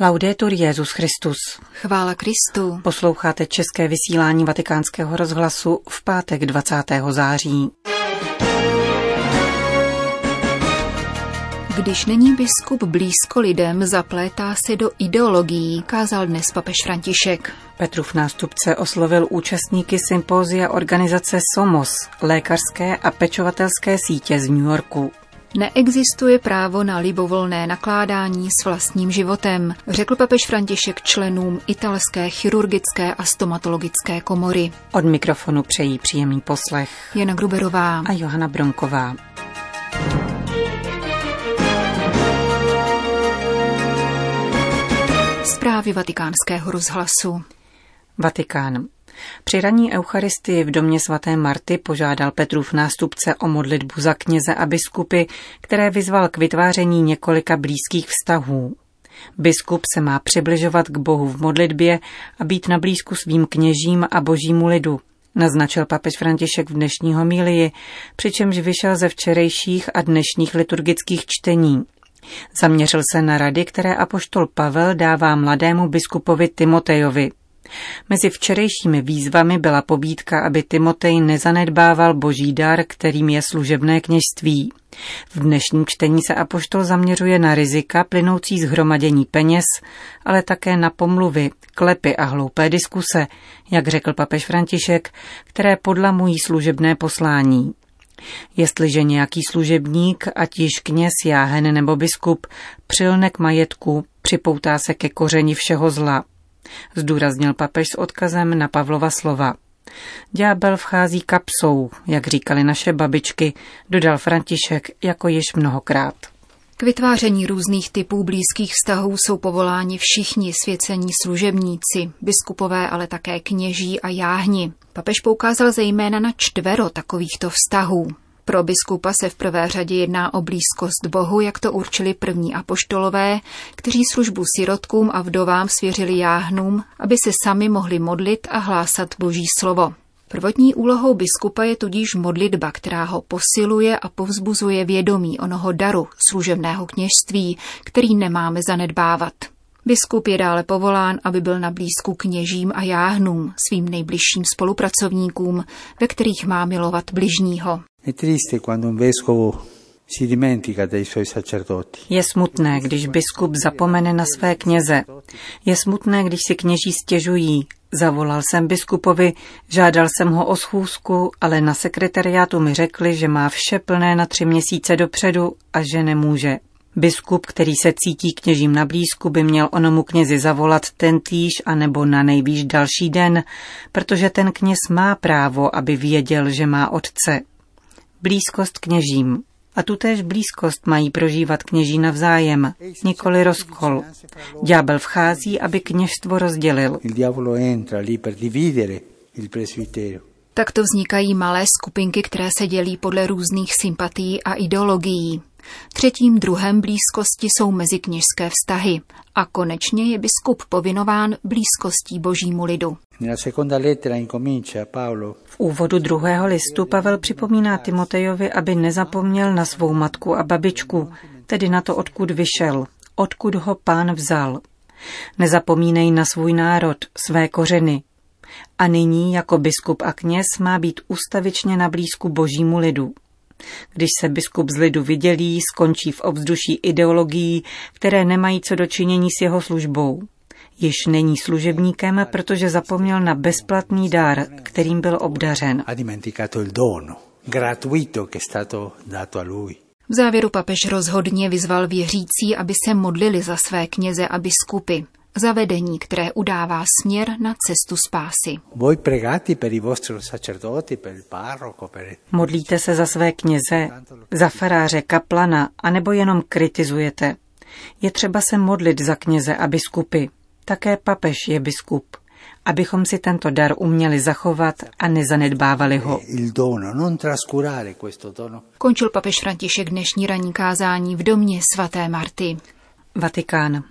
Laudetur Jezus Christus. Chvála Kristu. Posloucháte české vysílání Vatikánského rozhlasu v pátek 20. září. Když není biskup blízko lidem, zaplétá se do ideologií, kázal dnes papež František. Petrův nástupce oslovil účastníky sympózia organizace SOMOS, lékařské a pečovatelské sítě z New Yorku. Neexistuje právo na libovolné nakládání s vlastním životem, řekl papež František členům italské chirurgické a stomatologické komory. Od mikrofonu přejí příjemný poslech Jana Gruberová a Johana Bronková. Zprávy vatikánského rozhlasu. Vatikán. Při raní eucharistii v domě svaté Marty požádal Petrův nástupce o modlitbu za kněze a biskupy, které vyzval k vytváření několika blízkých vztahů. Biskup se má přibližovat k Bohu v modlitbě a být na blízku svým kněžím a božímu lidu, naznačil papež František v dnešní homílii, přičemž vyšel ze včerejších a dnešních liturgických čtení. Zaměřil se na rady, které apoštol Pavel dává mladému biskupovi Timotejovi – Mezi včerejšími výzvami byla pobídka, aby Timotej nezanedbával boží dar, kterým je služebné kněžství. V dnešním čtení se apoštol zaměřuje na rizika plynoucí z hromadění peněz, ale také na pomluvy, klepy a hloupé diskuse, jak řekl papež František, které podlamují služebné poslání. Jestliže nějaký služebník, ať již kněz, jáhen nebo biskup, přilne k majetku, připoutá se ke kořeni všeho zla, zdůraznil papež s odkazem na Pavlova slova. Ďábel vchází kapsou, jak říkali naše babičky, dodal František jako již mnohokrát. K vytváření různých typů blízkých vztahů jsou povoláni všichni svěcení služebníci, biskupové, ale také kněží a jáhni. Papež poukázal zejména na čtvero takovýchto vztahů. Pro biskupa se v prvé řadě jedná o blízkost Bohu, jak to určili první apoštolové, kteří službu sirotkům a vdovám svěřili jáhnům, aby se sami mohli modlit a hlásat Boží slovo. Prvotní úlohou biskupa je tudíž modlitba, která ho posiluje a povzbuzuje vědomí onoho daru služebného kněžství, který nemáme zanedbávat. Biskup je dále povolán, aby byl na blízku kněžím a jáhnům, svým nejbližším spolupracovníkům, ve kterých má milovat bližního. Je smutné, když biskup zapomene na své kněze. Je smutné, když si kněží stěžují. Zavolal jsem biskupovi, žádal jsem ho o schůzku, ale na sekretariátu mi řekli, že má vše plné na tři měsíce dopředu a že nemůže. Biskup, který se cítí kněžím na blízku, by měl onomu knězi zavolat ten týž a nebo na nejvýš další den, protože ten kněz má právo, aby věděl, že má otce. Blízkost kněžím. A tutéž blízkost mají prožívat kněží navzájem, nikoli rozkol. Ďábel vchází, aby kněžstvo rozdělil. Takto vznikají malé skupinky, které se dělí podle různých sympatií a ideologií. Třetím druhem blízkosti jsou mezikněžské vztahy a konečně je biskup povinován blízkostí božímu lidu. V úvodu druhého listu Pavel připomíná Timotejovi, aby nezapomněl na svou matku a babičku, tedy na to, odkud vyšel, odkud ho pán vzal. Nezapomínej na svůj národ, své kořeny. A nyní jako biskup a kněz má být ustavičně na blízku božímu lidu. Když se biskup z lidu vydělí, skončí v obzduší ideologií, které nemají co dočinění s jeho službou. Již není služebníkem, protože zapomněl na bezplatný dár, kterým byl obdařen. V závěru papež rozhodně vyzval věřící, aby se modlili za své kněze a biskupy, zavedení, které udává směr na cestu spásy. Modlíte se za své kněze, za faráře, kaplana, anebo jenom kritizujete. Je třeba se modlit za kněze a biskupy. Také papež je biskup. Abychom si tento dar uměli zachovat a nezanedbávali ho. Končil papež František dnešní ranní kázání v domě svaté Marty. Vatikán.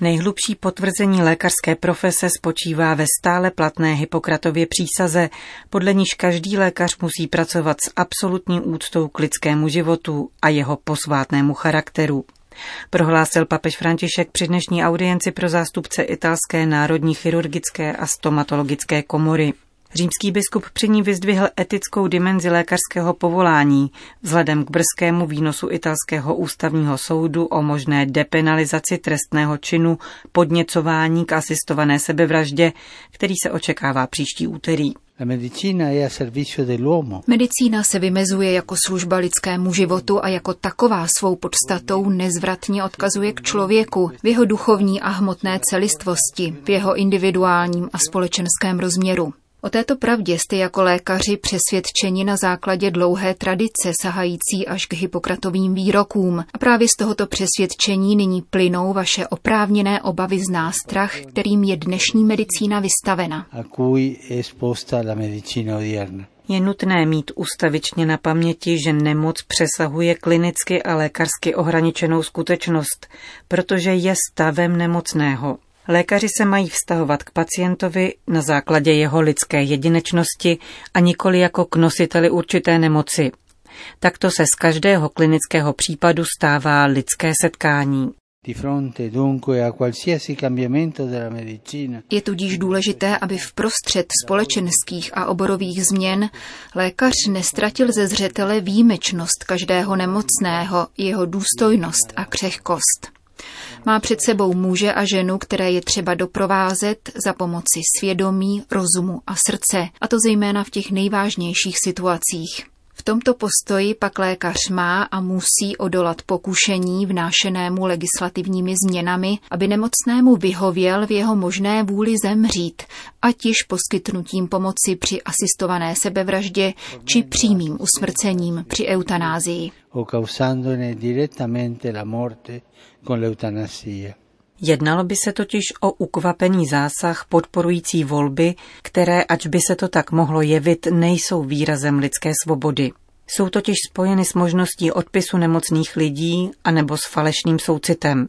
Nejhlubší potvrzení lékařské profese spočívá ve stále platné Hippokratově přísaze, podle níž každý lékař musí pracovat s absolutní úctou k lidskému životu a jeho posvátnému charakteru. Prohlásil papež František při dnešní audienci pro zástupce italské národní chirurgické a stomatologické komory. Římský biskup při ní vyzdvihl etickou dimenzi lékařského povolání vzhledem k brzkému výnosu italského ústavního soudu o možné depenalizaci trestného činu podněcování k asistované sebevraždě, který se očekává příští úterý. Medicína se vymezuje jako služba lidskému životu a jako taková svou podstatou nezvratně odkazuje k člověku v jeho duchovní a hmotné celistvosti, v jeho individuálním a společenském rozměru. O této pravdě jste jako lékaři přesvědčeni na základě dlouhé tradice sahající až k Hippokratovým výrokům. A právě z tohoto přesvědčení nyní plynou vaše oprávněné obavy z nástrah, kterým je dnešní medicína vystavena. Je nutné mít ustavičně na paměti, že nemoc přesahuje klinicky a lékařsky ohraničenou skutečnost, protože je stavem nemocného. Lékaři se mají vztahovat k pacientovi na základě jeho lidské jedinečnosti a nikoli jako k nositeli určité nemoci. Takto se z každého klinického případu stává lidské setkání. Je tudíž důležité, aby v prostřed společenských a oborových změn lékař nestratil ze zřetele výjimečnost každého nemocného, jeho důstojnost a křehkost. Má před sebou muže a ženu, které je třeba doprovázet za pomoci svědomí, rozumu a srdce, a to zejména v těch nejvážnějších situacích. Tomto postoji pak lékař má a musí odolat pokušení vnášenému legislativními změnami, aby nemocnému vyhověl v jeho možné vůli zemřít, ať již poskytnutím pomoci při asistované sebevraždě či přímým usmrcením při eutanázii. O causandone direttamente la morte con l'eutanasia. Jednalo by se totiž o ukvapený zásah podporující volby, které, ač by se to tak mohlo jevit, nejsou výrazem lidské svobody. Jsou totiž spojeny s možností odpisu nemocných lidí anebo s falešným soucitem.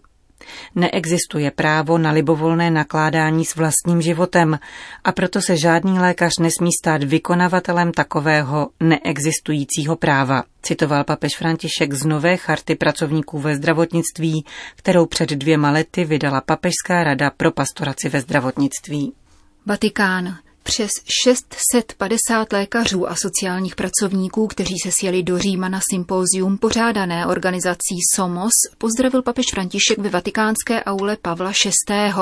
Neexistuje právo na libovolné nakládání s vlastním životem a proto se žádný lékař nesmí stát vykonavatelem takového neexistujícího práva, citoval papež František z nové charty pracovníků ve zdravotnictví, kterou před dvěma lety vydala Papežská rada pro pastoraci ve zdravotnictví. Vatikán. Přes 650 lékařů a sociálních pracovníků, kteří se sjeli do Říma na sympózium pořádané organizací SOMOS, pozdravil papež František ve vatikánské aule Pavla VI.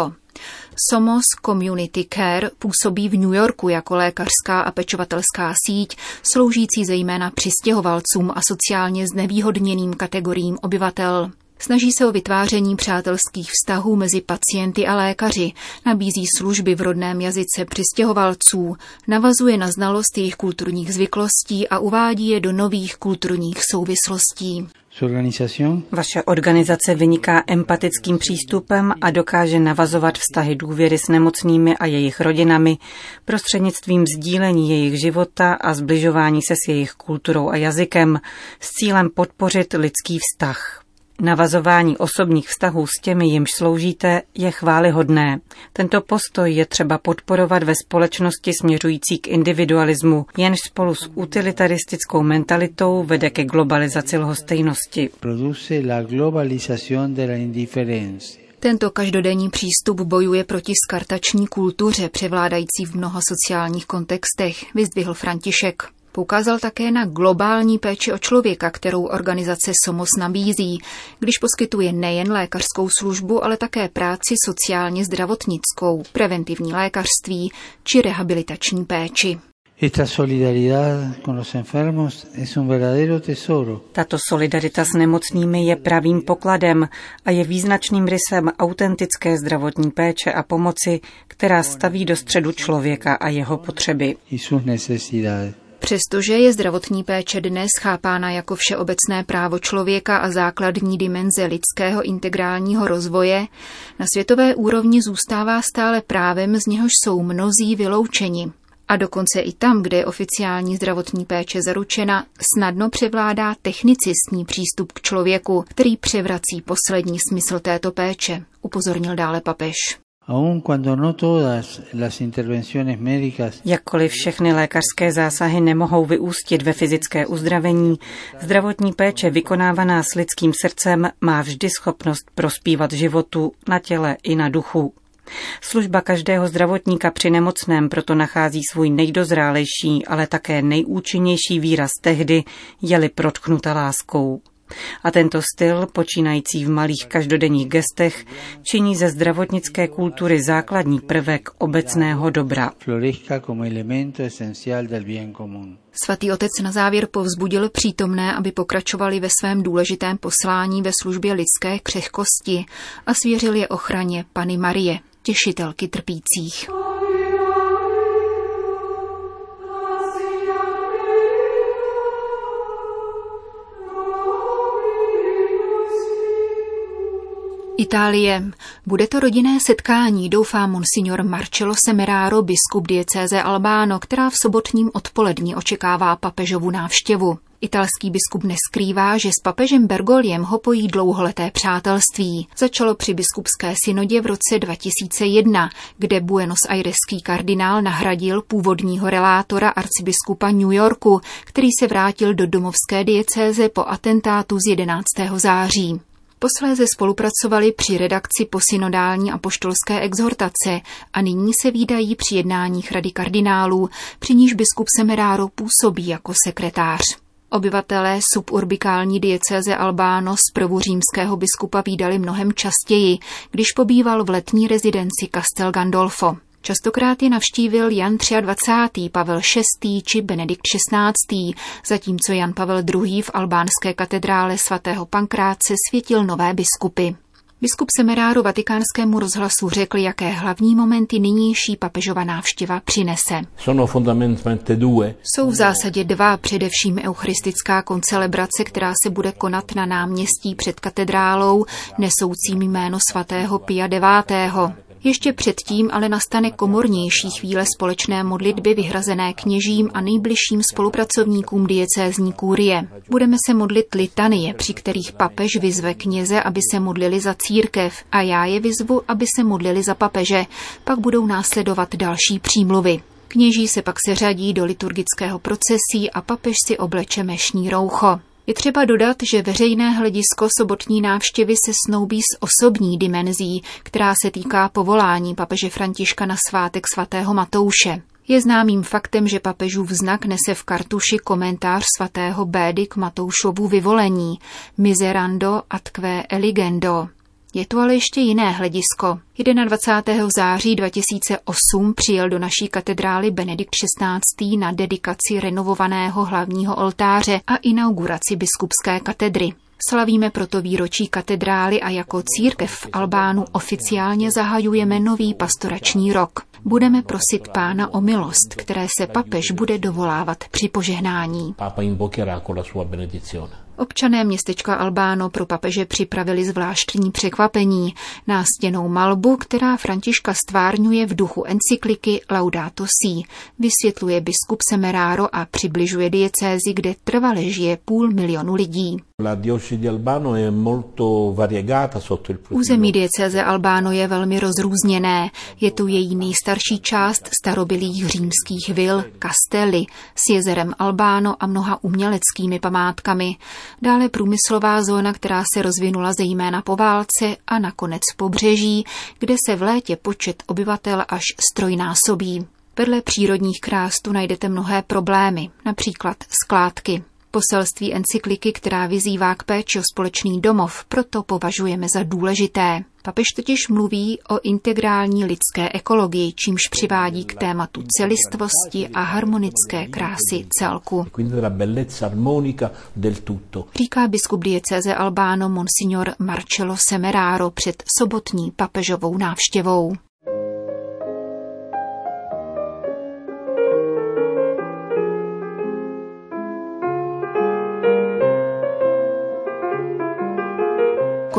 Somos Community Care působí v New Yorku jako lékařská a pečovatelská síť, sloužící zejména přistěhovalcům a sociálně znevýhodněným kategoriím obyvatel. Snaží se o vytváření přátelských vztahů mezi pacienty a lékaři, nabízí služby v rodném jazyce přistěhovalců, navazuje na znalost jejich kulturních zvyklostí a uvádí je do nových kulturních souvislostí. Vaše organizace vyniká empatickým přístupem a dokáže navazovat vztahy důvěry s nemocnými a jejich rodinami prostřednictvím sdílení jejich života a zbližování se s jejich kulturou a jazykem s cílem podpořit lidský vztah. Navazování osobních vztahů s těmi, jimž sloužíte, je chválihodné. Tento postoj je třeba podporovat ve společnosti směřující k individualismu, jenž spolu s utilitaristickou mentalitou vede ke globalizaci lhostejnosti. Tento každodenní přístup bojuje proti skartační kultuře převládající v mnoha sociálních kontextech, vyzdvihl František. Poukázal také na globální péči o člověka, kterou organizace SOMOS nabízí, když poskytuje nejen lékařskou službu, ale také práci sociálně zdravotnickou, preventivní lékařství či rehabilitační péči. Tato solidarita s nemocnými je pravým pokladem a je význačným rysem autentické zdravotní péče a pomoci, která staví do středu člověka a jeho potřeby. Přestože je zdravotní péče dnes chápána jako všeobecné právo člověka a základní dimenze lidského integrálního rozvoje, na světové úrovni zůstává stále právem, z něhož jsou mnozí vyloučeni. A dokonce i tam, kde je oficiální zdravotní péče zaručena, snadno převládá technicistní přístup k člověku, který převrací poslední smysl této péče, upozornil dále papež. No Jakkoliv všechny lékařské zásahy nemohou vyústit ve fyzické uzdravení, zdravotní péče vykonávaná s lidským srdcem má vždy schopnost prospívat životu na těle i na duchu. Služba každého zdravotníka při nemocném proto nachází svůj nejdozrálejší, ale také nejúčinnější výraz tehdy, je-li protknuta láskou. A tento styl, počínající v malých každodenních gestech, činí ze zdravotnické kultury základní prvek obecného dobra. Svatý otec na závěr povzbudil přítomné, aby pokračovali ve svém důležitém poslání ve službě lidské křehkosti a svěřil je ochraně Pany Marie, těšitelky trpících. Itálie. Bude to rodinné setkání, doufá monsignor Marcello Semeraro, biskup diecéze Albáno, která v sobotním odpolední očekává papežovu návštěvu. Italský biskup neskrývá, že s papežem Bergoliem ho pojí dlouholeté přátelství. Začalo při biskupské synodě v roce 2001, kde Buenos Aireský kardinál nahradil původního relátora arcibiskupa New Yorku, který se vrátil do domovské diecéze po atentátu z 11. září. Posléze spolupracovali při redakci posynodální a poštolské exhortace a nyní se výdají při jednáních rady kardinálů, při níž biskup Semeráro působí jako sekretář. Obyvatelé suburbikální diecéze Albáno z prvu římského biskupa výdali mnohem častěji, když pobýval v letní rezidenci Castel Gandolfo. Častokrát je navštívil Jan 23., Pavel VI. či Benedikt XVI., zatímco Jan Pavel II. v albánské katedrále svatého Pankráce světil nové biskupy. Biskup Semeráru vatikánskému rozhlasu řekl, jaké hlavní momenty nynější papežova návštěva přinese. Jsou v zásadě dva, především eucharistická koncelebrace, která se bude konat na náměstí před katedrálou, nesoucím jméno svatého Pia IX. Ještě předtím ale nastane komornější chvíle společné modlitby vyhrazené kněžím a nejbližším spolupracovníkům diecézní kůrie. Budeme se modlit litanie, při kterých papež vyzve kněze, aby se modlili za církev a já je vyzvu, aby se modlili za papeže. Pak budou následovat další přímluvy. Kněží se pak seřadí do liturgického procesí a papež si obleče mešní roucho. Je třeba dodat, že veřejné hledisko sobotní návštěvy se snoubí s osobní dimenzí, která se týká povolání papeže Františka na svátek svatého Matouše. Je známým faktem, že papežův znak nese v kartuši komentář svatého Bédy k Matoušovu vyvolení Miserando atque eligendo. Je tu ale ještě jiné hledisko. 21. září 2008 přijel do naší katedrály Benedikt XVI. na dedikaci renovovaného hlavního oltáře a inauguraci biskupské katedry. Slavíme proto výročí katedrály a jako církev v Albánu oficiálně zahajujeme nový pastorační rok. Budeme prosit pána o milost, které se papež bude dovolávat při požehnání. Papa Občané městečka Albáno pro papeže připravili zvláštní překvapení, nástěnou malbu, která Františka stvárňuje v duchu encykliky Laudato Si, vysvětluje biskup Semeraro a přibližuje diecézi, kde trvale žije půl milionu lidí. Území diecéze Albáno je velmi rozrůzněné. Je tu její nejstarší část starobylých římských vil, kastely, s jezerem Albáno a mnoha uměleckými památkami. Dále průmyslová zóna, která se rozvinula zejména po válce a nakonec pobřeží, kde se v létě počet obyvatel až strojnásobí. Vedle přírodních krás tu najdete mnohé problémy, například skládky. Poselství encykliky, která vyzývá k péči o společný domov, proto považujeme za důležité. Papež totiž mluví o integrální lidské ekologii, čímž přivádí k tématu celistvosti a harmonické krásy celku. Říká biskup dieceze Albáno Monsignor Marcello Semeraro před sobotní papežovou návštěvou.